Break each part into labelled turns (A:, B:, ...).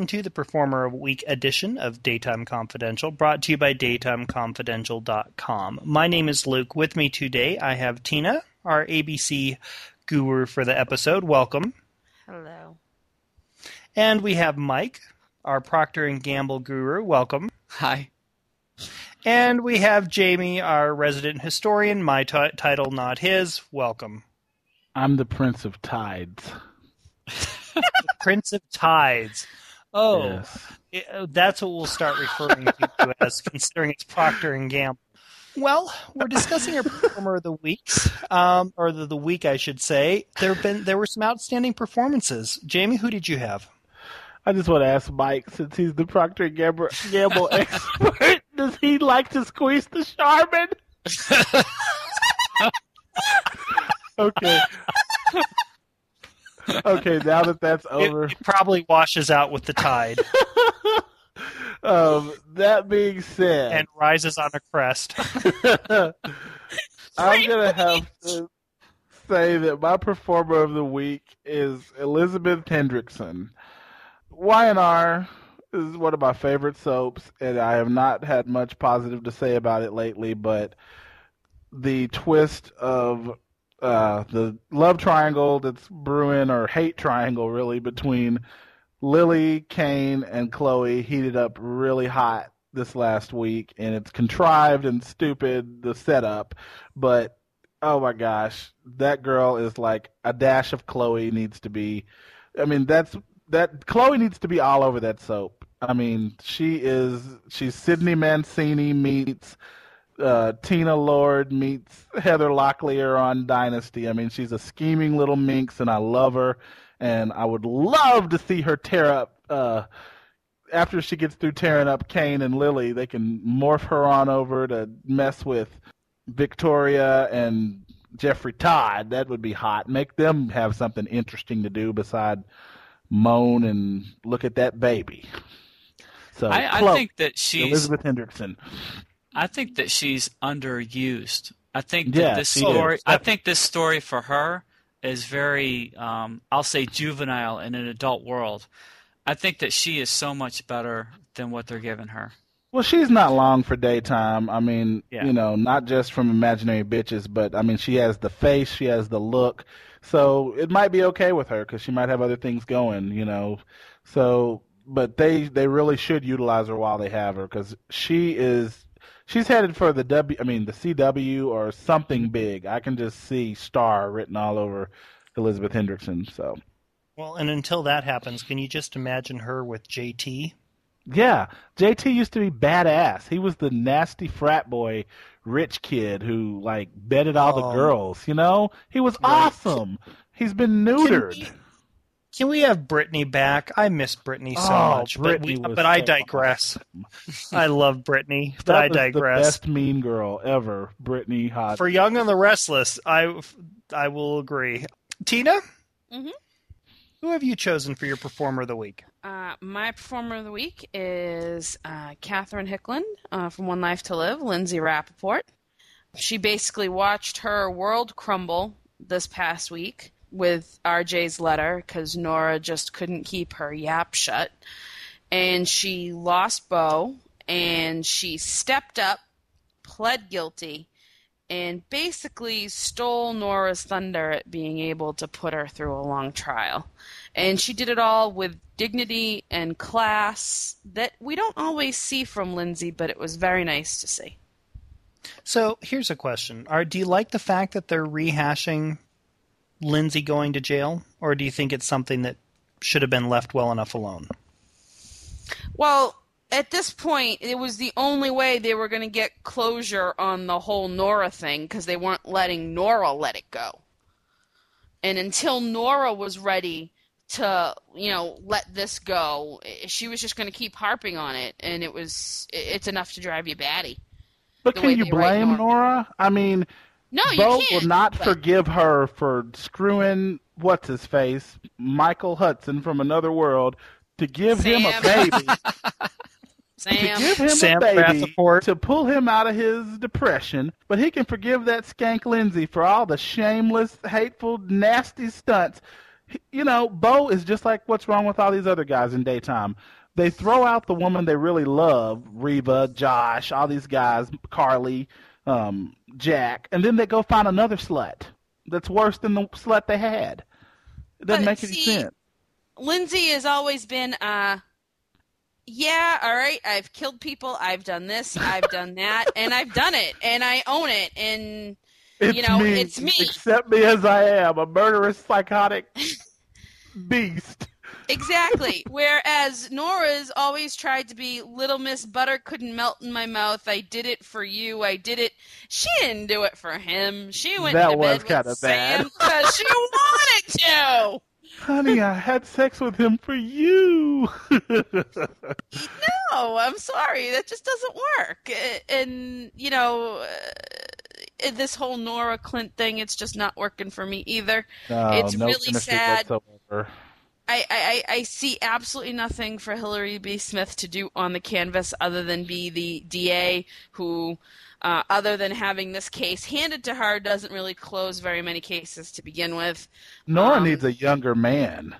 A: welcome to the Performer of Week edition of Daytime Confidential, brought to you by DaytimeConfidential.com. My name is Luke. With me today, I have Tina, our ABC guru for the episode. Welcome.
B: Hello.
A: And we have Mike, our Procter and Gamble guru. Welcome.
C: Hi.
A: And we have Jamie, our resident historian. My t- title, not his. Welcome.
D: I'm the Prince of Tides.
A: Prince of Tides. Oh,
D: Yes.
A: it- uh, that's what we'll start referring to you as, considering it's Procter and Gamble. Well, we're discussing our performer of the weeks, um, or the, the week, I should say. There have been there were some outstanding performances. Jamie, who did you have?
D: I just want to ask Mike, since he's the Procter and Gamble, Gamble expert, does he like to squeeze the Charmin? okay. Okay, now that that's
A: It,
D: over,
A: it probably washes out with the tide
D: um, that being said,
A: and rises on a crest.
D: I'm gonna have to say that my performer of the week is Elizabeth Hendrickson. Y&R is one of my favorite soaps, and I have not had much positive to say about it lately. But the twist of uh, the love triangle that's brewing, or hate triangle, really, between Lily, Kane, and Chloe heated up really hot this last week, and it's contrived and stupid, the setup, but oh my gosh, that girl is like a dash of Chloe needs to be. I mean, that's that Chloe needs to be all over that soap. I mean, she is. She's Sydney Mancini meets uh, Tina Lord meets Heather Locklear on Dynasty. I mean, she's a scheming little minx, and I love her. And I would love to see her tear up. Uh, after she gets through tearing up Kane and Lily, they can morph her on over to mess with Victoria and Jeffrey Todd. That would be hot. Make them have something interesting to do beside moan and look at that baby. So
C: I, I think that she's.
D: Elizabeth Hendrickson.
C: I think that she's underused. I think
D: Yeah,
C: this story.
D: is.
C: I think this story for her is very. Um, I'll say juvenile in an adult world. I think that she is so much better than what they're giving her.
D: Well, she's not long for daytime. I mean,
A: Yeah.
D: you know, not just from imaginary bitches, but I mean, she has the face, she has the look, so it might be okay with her because she might have other things going, you know. So, but they they really should utilize her while they have her because she is she's headed for the W. I mean, the CW or something big. I can just see star written all over Elizabeth Hendrickson. So.
A: Well, and until that happens, can you just imagine her with JT?
D: Yeah, JT used to be badass. He was the nasty frat boy, rich kid who like bedded all the
A: Oh.
D: girls. You know, he was
A: Right.
D: awesome. He's been neutered.
A: Can we, can we have Brittany back? I miss Brittany so
D: Oh,
A: much,
D: Brittany
A: but we,
D: was
A: but I digress.
D: awesome.
A: I love Brittany, but
D: That
A: I digress.
D: The best mean girl ever, Brittany Hodge.
A: For Young and the Restless, I I will agree. Tina,
B: Mhm.
A: who have you chosen for your performer of the week?
B: Uh, my performer of the week is uh, Catherine Hickland uh, from One Life to Live, Lindsay Rappaport. She basically watched her world crumble this past week with RJ's letter because Nora just couldn't keep her yap shut. And she lost Bo and she stepped up, pled guilty, and basically stole Nora's thunder at being able to put her through a long trial. And she did it all with dignity and class that we don't always see from Lindsay, but it was very nice to see.
A: So here's a question: Are do you like the fact that they're rehashing Lindsay going to jail, or do you think it's something that should have been left well enough alone?
B: Well, at this point, it was the only way they were going to get closure on the whole Nora thing because they weren't letting Nora let it go. And until Nora was ready to, you know, let this go, she was just going to keep harping on it, and it was it's enough to drive you batty.
D: but can you blame
B: Nora.
D: Nora? I mean,
B: No, you
D: Bo
B: can't.
D: will not
B: but-
D: forgive her for screwing what's his face, Michael Hudson from another world, to give him a baby.
B: Sam.
D: baby. to
B: Sam.
D: give him
A: Sam
D: a baby
A: Rappaport.
D: to pull him out of his depression, but he can forgive that skank Lindsay for all the shameless, hateful, nasty stunts. You know, Bo is just like what's wrong with all these other guys in daytime. They throw out the woman they really love, Reba, Josh, all these guys, Carly, um, Jack, and then they go find another slut that's worse than the slut they had. It doesn't
B: But
D: make any
B: see,
D: sense.
B: Lindsay has always been, uh, yeah, all right, I've killed people, I've done this, I've done that, and I've done it, and I own it, and
D: It's
B: you know,
D: me.
B: it's me.
D: Accept me as I am, a murderous, psychotic beast.
B: Exactly. Whereas Nora's always tried to be Little Miss Butter couldn't melt in my mouth. I did it for you. I did it. She didn't do it for him. She went
D: That
B: to
D: was
B: bed with Sam because she wanted to.
D: Honey, I had sex with him for you.
B: No, I'm sorry. That just doesn't work. And you know, uh, this whole Nora Clint thing, it's just not working for me either.
D: No,
B: It's
D: no
B: really sad.
D: Whatsoever.
B: I, I, I I see absolutely nothing for Hillary B. Smith to do on the canvas other than be the DA who, uh, other than having this case handed to her, doesn't really close very many cases to begin with.
D: Nora
B: Um,
D: needs a younger man.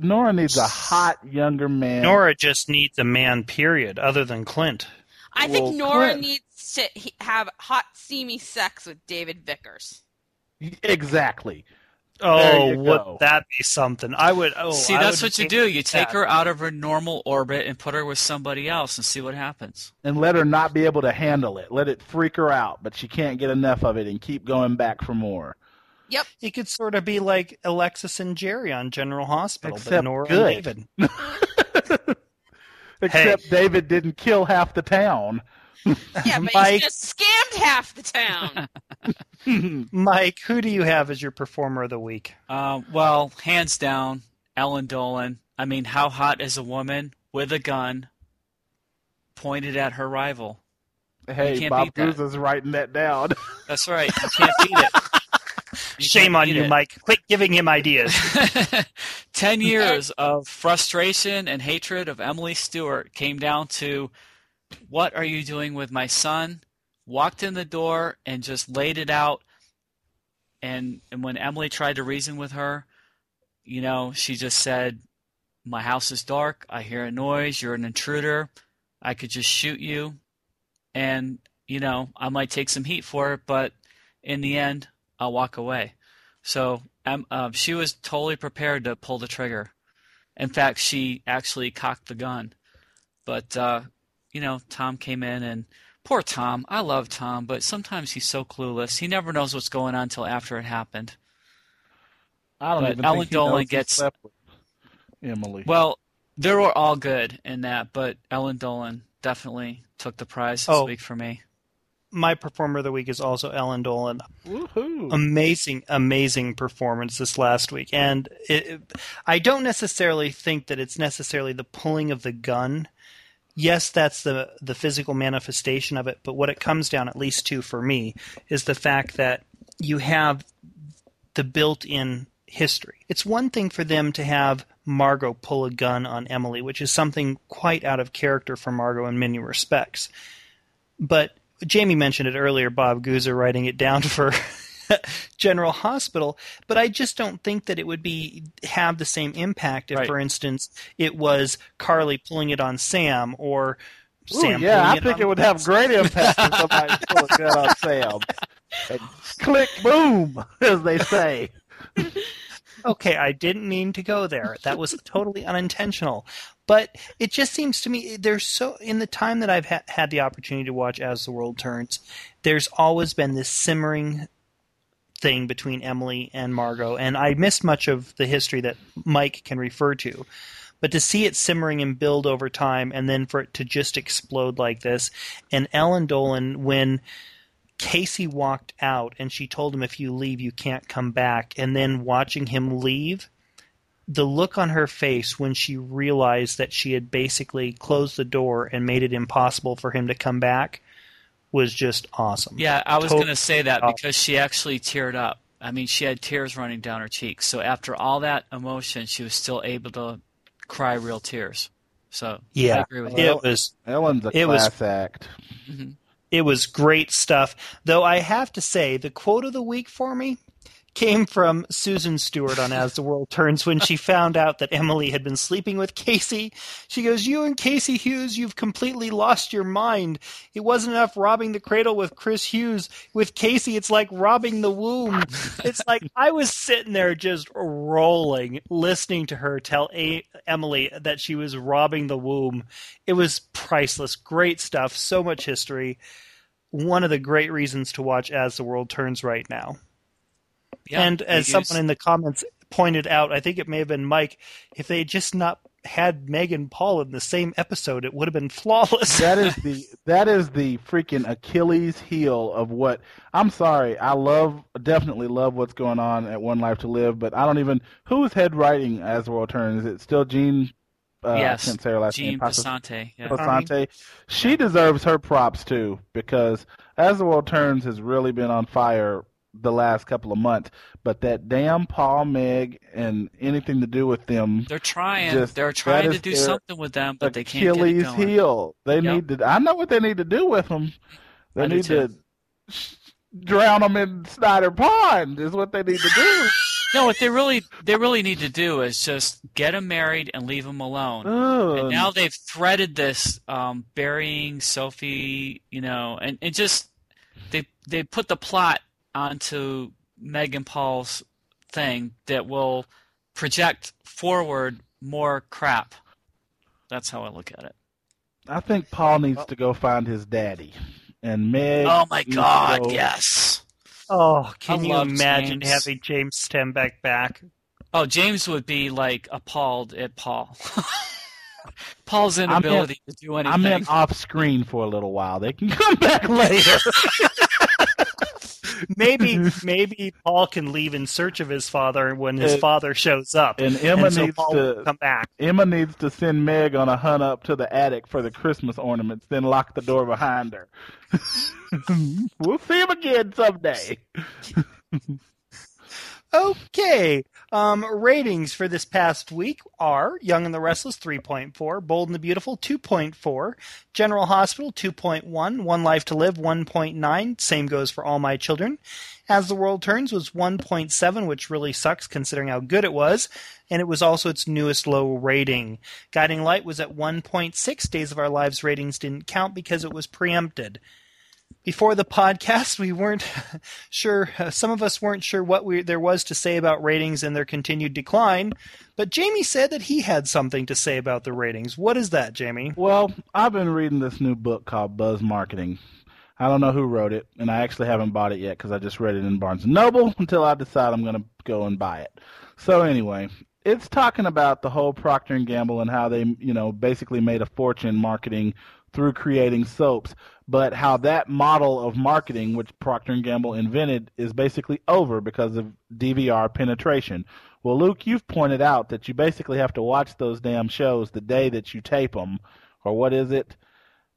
D: Nora needs a hot younger man.
A: Nora just needs a man, period, other than Clint.
B: I
D: Well,
B: think Nora
D: Clint-
B: needs to have hot, steamy sex with David Vickers.
D: Exactly.
A: Oh, would
D: go.
A: that be something? I would. Oh,
C: See,
A: I
C: that's
A: would
C: what you do. You take
A: that.
C: her out of her normal orbit and put her with somebody else and see what happens.
D: And let her not be able to handle it. Let it freak her out, but she can't get enough of it and keep going back for more.
B: Yep.
A: It could sort of be like Alexis and Jerry on General Hospital, but
D: Except
A: Nora
D: good.
A: and David.
D: Except David didn't kill half the town.
B: Yeah, but
A: Mike-
B: he's just scammed half the town.
A: Mike, who do you have as your performer of the week?
C: Uh, well, hands down, Ellen Dolan. I mean, how hot is a woman with a gun pointed at her rival?
D: hey, Bob
C: beat.
D: Cruz is writing that down.
C: That's right. You can't beat it. You
A: Shame on you,
C: it.
A: Mike. Quit giving him ideas.
C: Ten years of frustration and hatred of Emily Stewart came down to what are you doing with my son? Walked in the door and just laid it out. And and when Emily tried to reason with her, you know, she just said, "My house is dark. I hear a noise. You're an intruder. I could just shoot you." And you know, I might take some heat for it, but in the end, I'll walk away. So um, uh, she was totally prepared to pull the trigger. In fact, she actually cocked the gun. But, uh, you know, Tom came in and poor Tom. I love Tom, but sometimes he's so clueless. He never knows what's going on until after it happened.
D: I don't
C: But
D: even
C: Ellen
D: think he
C: Dolan
D: knows
C: gets-
D: Emily.
C: Well, they were all good in that, but Ellen Dolan definitely took the prize this
A: Oh.
C: week for me.
A: My performer of the week is also Ellen Dolan.
D: Woohoo.
A: amazing, amazing performance this last week. And it, it- I don't necessarily think that it's necessarily the pulling of the gun. Yes, that's the the physical manifestation of it, but what it comes down, at least to for me, is the fact that you have the built-in history. It's one thing for them to have Margot pull a gun on Emily, which is something quite out of character for Margot in many respects. But Jamie mentioned it earlier, Bob Guza writing it down for General Hospital, but I just don't think that it would be have the same impact if,
C: Right.
A: for instance, it was Carly pulling it on Sam or
D: Ooh,
A: Sam.
D: yeah,
A: pulling
D: I
A: it
D: think
A: on
D: it would have great impact if somebody pull a gun on Sam. And click, boom, as they say.
A: Okay, I didn't mean to go there. That was totally unintentional. But it just seems to me there's so in the time that I've ha- had the opportunity to watch As the World Turns, there's always been this simmering thing between Emily and Margot, and I missed much of the history that Mike can refer to. But to see it simmering and build over time, and then for it to just explode like this, and Ellen Dolan, when Casey walked out and she told him, if you leave, you can't come back, and then watching him leave, the look on her face when she realized that she had basically closed the door and made it impossible for him to come back was just awesome.
C: Yeah, I was
A: Tot-
C: going to say that
A: Oh.
C: because she actually teared up. I mean, she had tears running down her cheeks. So after all that emotion, she was still able to cry real tears. So I
A: Yeah.
C: agree with you.
A: It was
D: Ellen's a
A: It was-
D: class act. Mm-hmm.
A: it was great stuff. Though I have to say, the quote of the week for me came from Susan Stewart on As the World Turns when she found out that Emily had been sleeping with Casey. She goes, You and Casey Hughes, you've completely lost your mind. It wasn't enough robbing the cradle with Chris Hughes. With Casey, it's like robbing the womb. It's like I was sitting there just rolling, listening to her tell A- Emily that she was robbing the womb. It was priceless. Great stuff. So much history. One of the great reasons to watch As the World Turns right now.
C: Yeah,
A: and as
C: use-
A: someone in the comments pointed out, I think it may have been Mike, if they had just not had Megan Paul in the same episode, it would have been flawless.
D: that is the that is the freaking Achilles heel of what I'm sorry, I love definitely love what's going on at One Life to Live, but I don't even who's head writing as the world turns? Is it still Jean uh,
C: yes,
D: I can't say her last
C: Jean
D: name.
C: Yeah.
D: Passanante. She deserves her props too, because As the World Turns has really been on fire the last couple of months. But that damn Paul, Meg, and anything to do with them
C: They're trying.
D: Just-
C: They're trying to do something with them, but they can't get it
D: Achilles
C: going.
D: heel. They
C: Yep.
D: need to. I know what they need to do with them. They
C: I
D: need to drown them in Snyder Pond. Is what they need to do.
C: No, what they really they really need to do is just get them married and leave them alone.
D: Ugh.
C: And now they've threaded this um, burying Sophie, you know, and, and just they they put the plot onto Megan Paul's thing that will project forward more crap. That's how I look at it.
D: I think Paul needs to go find his daddy, and Meg.
C: Oh my God!
D: go-
C: yes.
A: Oh, can
C: I
A: you imagine
C: James.
A: having James Stenbeck back?
C: Oh, James would be like appalled at Paul. Paul's
D: meant-
C: inability to do anything.
D: I meant off screen for a little while. They can come back later.
A: Maybe, maybe Paul can leave in search of his father when his
D: And-
A: father shows up,
D: and Emma
A: and so
D: needs
A: Paul
D: to
A: come back.
D: Emma needs to send Meg on a hunt up to the attic for the Christmas ornaments, then lock the door behind her. we'll see him again someday.
A: Okay. Um, ratings for this past week are Young and the Restless 3.4, Bold and the Beautiful 2.4, General Hospital 2.1, One Life to Live 1.9, same goes for All My Children. As the World Turns was 1.7, which really sucks considering how good it was, and it was also its newest low rating. Guiding Light was at 1.6. Days of Our Lives ratings didn't count because it was preempted before the podcast, we weren't sure. Uh, some of us weren't sure what we, there was to say about ratings and their continued decline. But Jamie said that he had something to say about the ratings. What is that, Jamie?
D: Well, I've been reading this new book called Buzz Marketing. I don't know who wrote it, and I actually haven't bought it yet because I just read it in Barnes Noble until I decide I'm going to go and buy it. So anyway, it's talking about the whole Procter and Gamble and how they, you know, basically made a fortune marketing through creating soaps, but how that model of marketing, which Procter and Gamble invented, is basically over because of DVR penetration. Well, Luke, you've pointed out that you basically have to watch those damn shows the day that you tape them, or what is it?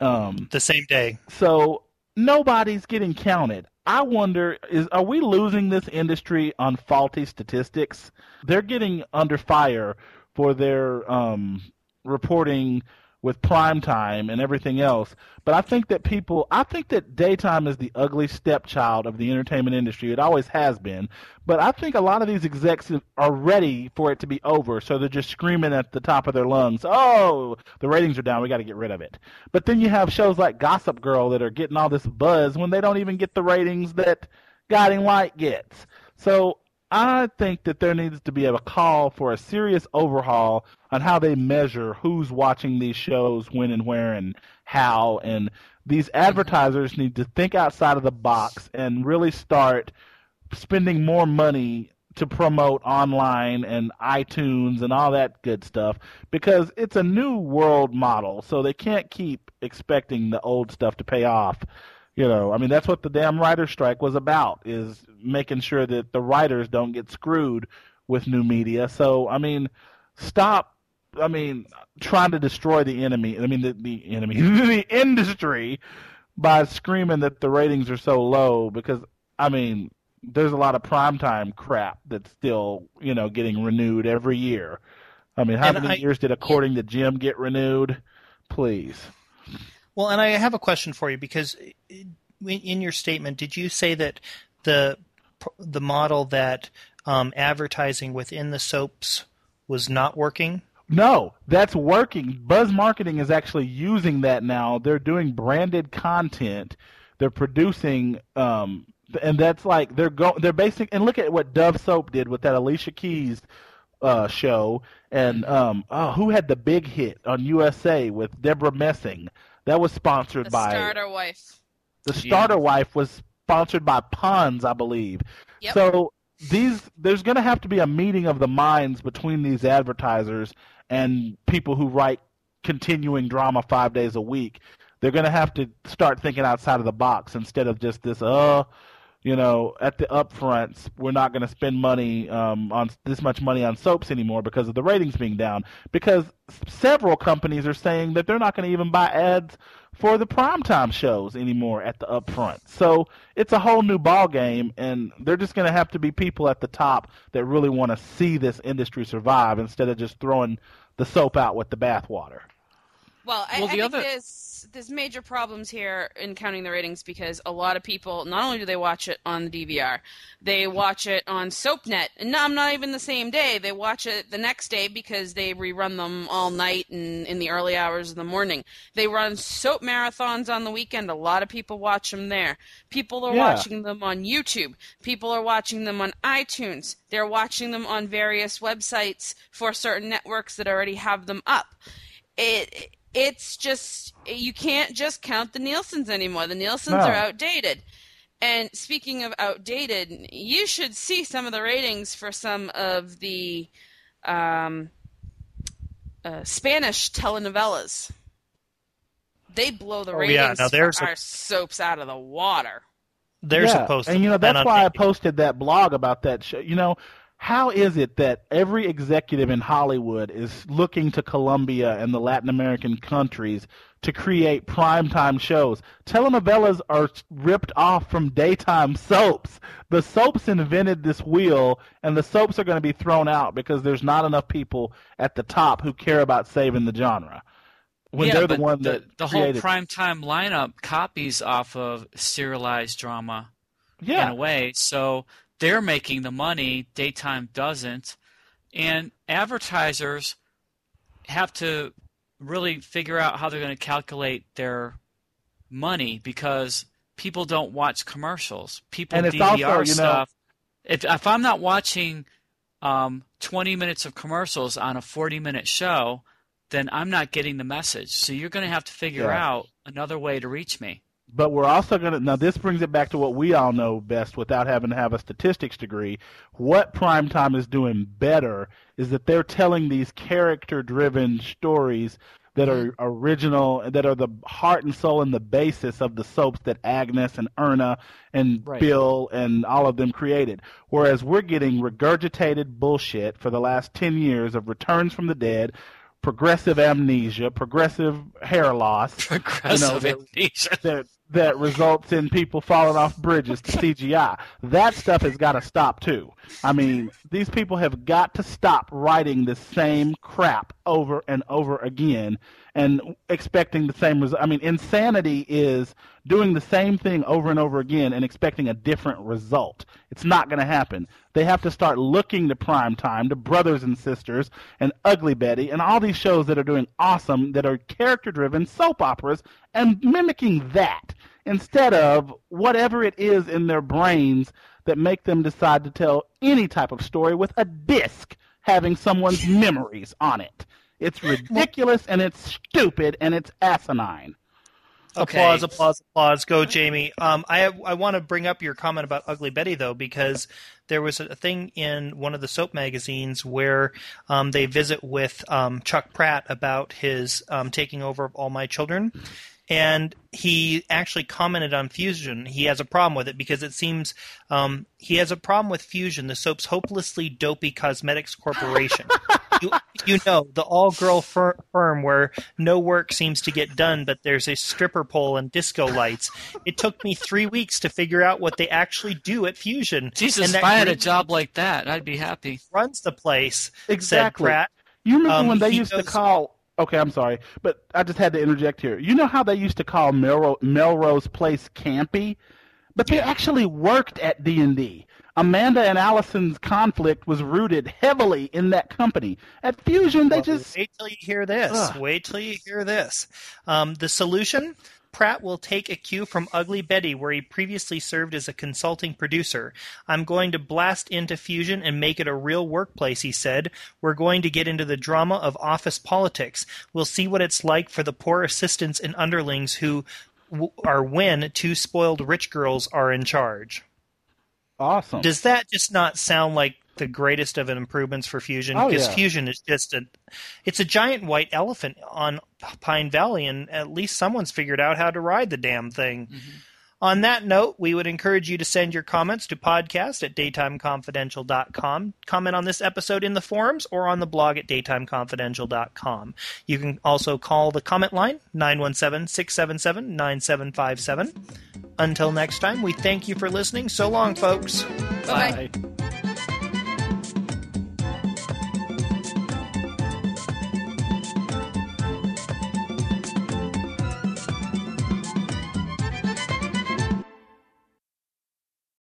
D: Um,
A: The same day.
D: so nobody's getting counted. I wonder is are we losing this industry on faulty statistics? They're getting under fire for their um, reporting with prime time and everything else. But I think that people I think that daytime is the ugly stepchild of the entertainment industry. It always has been. But I think a lot of these execs are ready for it to be over, so they're just screaming at the top of their lungs, "Oh, the ratings are down. We got to get rid of it." But then you have shows like Gossip Girl that are getting all this buzz when they don't even get the ratings that Guiding Light gets. So I think that there needs to be a call for a serious overhaul on how they measure who's watching these shows, when and where and how. And these advertisers need to think outside of the box and really start spending more money to promote online and iTunes and all that good stuff because it's a new world model, so they can't keep expecting the old stuff to pay off. You know, I mean that's what the damn writer strike was about is making sure that the writers don't get screwed with new media. So, I mean, stop I mean trying to destroy the enemy, I mean the, the enemy, the industry by screaming that the ratings are so low because I mean there's a lot of primetime crap that's still, you know, getting renewed every year. I mean, how
A: And
D: many
A: I-
D: years did According to Jim get renewed? Please.
A: Well, and I have a question for you because in your statement, did you say that the the model that um, advertising within the soaps was not working?
D: No, that's working. Buzz Marketing is actually using that now. They're doing branded content. They're producing, um, and that's like they're going. They're basic. And look at what Dove Soap did with that Alicia Keys uh, show, and um, oh, who had the big hit on USA with Debra Messing? That was sponsored
B: The
D: by
B: starter wife.
D: the starter wife was sponsored by Pons, I believe.
B: Yep.
D: So these there's going to have to be a meeting of the minds between these advertisers and people who write continuing drama 5 days a week. They're going to have to start thinking outside of the box instead of just this uh you know, at the upfronts, we're not going to spend money um, on this much money on soaps anymore because of the ratings being down. Because several companies are saying that they're not going to even buy ads for the primetime shows anymore at the upfront. So it's a whole new ball game, and they're just going to have to be people at the top that really want to see this industry survive instead of just throwing the soap out with the bathwater.
B: Well, I,
C: Well,
B: I
C: the
B: think there's there's major problems here in counting the ratings because a lot of people not only do they watch it on the DVR, they watch it on SoapNet, and no, I'm not even the same day. They watch it the next day because they rerun them all night and in the early hours of the morning. They run soap marathons on the weekend. A lot of people watch them there. People are
D: Yeah.
B: watching them on YouTube. People are watching them on iTunes. They're watching them on various websites for certain networks that already have them up it it's just you can't just count the Nielsen's anymore. The Nielsen's
D: No.
B: are outdated. And speaking of outdated, you should see some of the ratings for some of the um, uh, Spanish telenovelas. They blow the
A: Oh, yeah.
B: ratings
A: Now, there's
B: for
A: a-
B: our soaps out of the water.
A: They're
D: Yeah,
A: supposed to.
D: and you know that's why I posted that blog about that show. You know, how is it that every executive in Hollywood is looking to Colombia and the Latin American countries to create primetime shows? Telenovelas are ripped off from daytime soaps. The soaps invented this wheel, and the soaps are going to be thrown out because there's not enough people at the top who care about saving the genre. When
C: yeah,
D: they're the one
C: the,
D: that
C: the whole primetime lineup copies off of serialized drama
D: yeah.
C: in a way. So they're making the money, daytime doesn't. And advertisers have to really figure out how they're going to calculate their money because people don't watch commercials. People
D: And
C: DVR
D: also, you know-
C: stuff. If, if I'm not watching um, 20 minutes of commercials on a 40 minute show, then I'm not getting the message. So you're going to have to figure
D: Yeah.
C: out another way to reach me.
D: But we're also going to now. This brings it back to what we all know best, without having to have a statistics degree. What primetime is doing better is that they're telling these character-driven stories that are original, that are the heart and soul and the basis of the soaps that Agnes and Irna and
C: Right.
D: Bill and all of them created. Whereas we're getting regurgitated bullshit for the last ten years of Returns from the Dead, progressive amnesia, progressive hair loss
C: Progressive
D: that-
C: amnesia.
D: that that results in people falling off bridges to CGI. That stuff has got to stop too. I mean, these people have got to stop writing the same crap over and over again and expecting the same result. I mean, insanity is doing the same thing over and over again and expecting a different result. It's not going to happen. They have to start looking to prime time, to Brothers and Sisters, and Ugly Betty, and all these shows that are doing awesome, that are character driven soap operas, and mimicking that instead of whatever it is in their brains that make them decide to tell any type of story with a disc having someone's memories on it. It's ridiculous and it's stupid and it's asinine.
C: Okay.
A: Applause, applause, applause. Go, Jamie. Um, I have, I want to bring up your comment about Ugly Betty though, because there was a thing in one of the soap magazines where um, they visit with um, Chuck Pratt about his um, taking over of All My Children, and he actually commented on Fusion. He has a problem with it because it seems um, he has a problem with Fusion, the soap's hopelessly dopey cosmetics corporation. you, you know, the all-girl fir- firm where no work seems to get done, but there's a stripper pole and disco lights. It took me three weeks to figure out what they actually do at Fusion.
C: Jesus,
A: and
C: if I had a job like that, I'd be happy.
A: runs the place.
D: Exactly.
A: Said Pratt.
D: You remember
A: Um,
D: when they
A: he
D: used to call? Okay, I'm sorry, but I just had to interject here. You know how they used to call Melrose, Melrose Place campy, but they actually worked at D and D. Amanda and Allison's conflict was rooted heavily in that company. At Fusion, they
A: Well,
D: just
A: wait till you hear this.
D: Ugh.
A: Wait till you hear this. Um, the solution. Pratt will take a cue from Ugly Betty, where he previously served as a consulting producer. I'm going to blast into Fusion and make it a real workplace, he said. We're going to get into the drama of office politics. We'll see what it's like for the poor assistants and underlings who w- are when two spoiled rich girls are in charge.
D: awesome.
A: Does that just not sound like the greatest of improvements for Fusion?
D: Oh,
A: because
D: yeah.
A: Fusion is just a, it's a giant white elephant on Pine Valley, and at least someone's figured out how to ride the damn thing. Mm-hmm. On that note, we would encourage you to send your comments to podcast at daytimeconfidential.com. Comment on this episode in the forums or on the blog at daytimeconfidential.com. You can also call the comment line 917 677 9757. Until next time, we thank you for listening. So long, folks.
B: Bye.
C: Bye.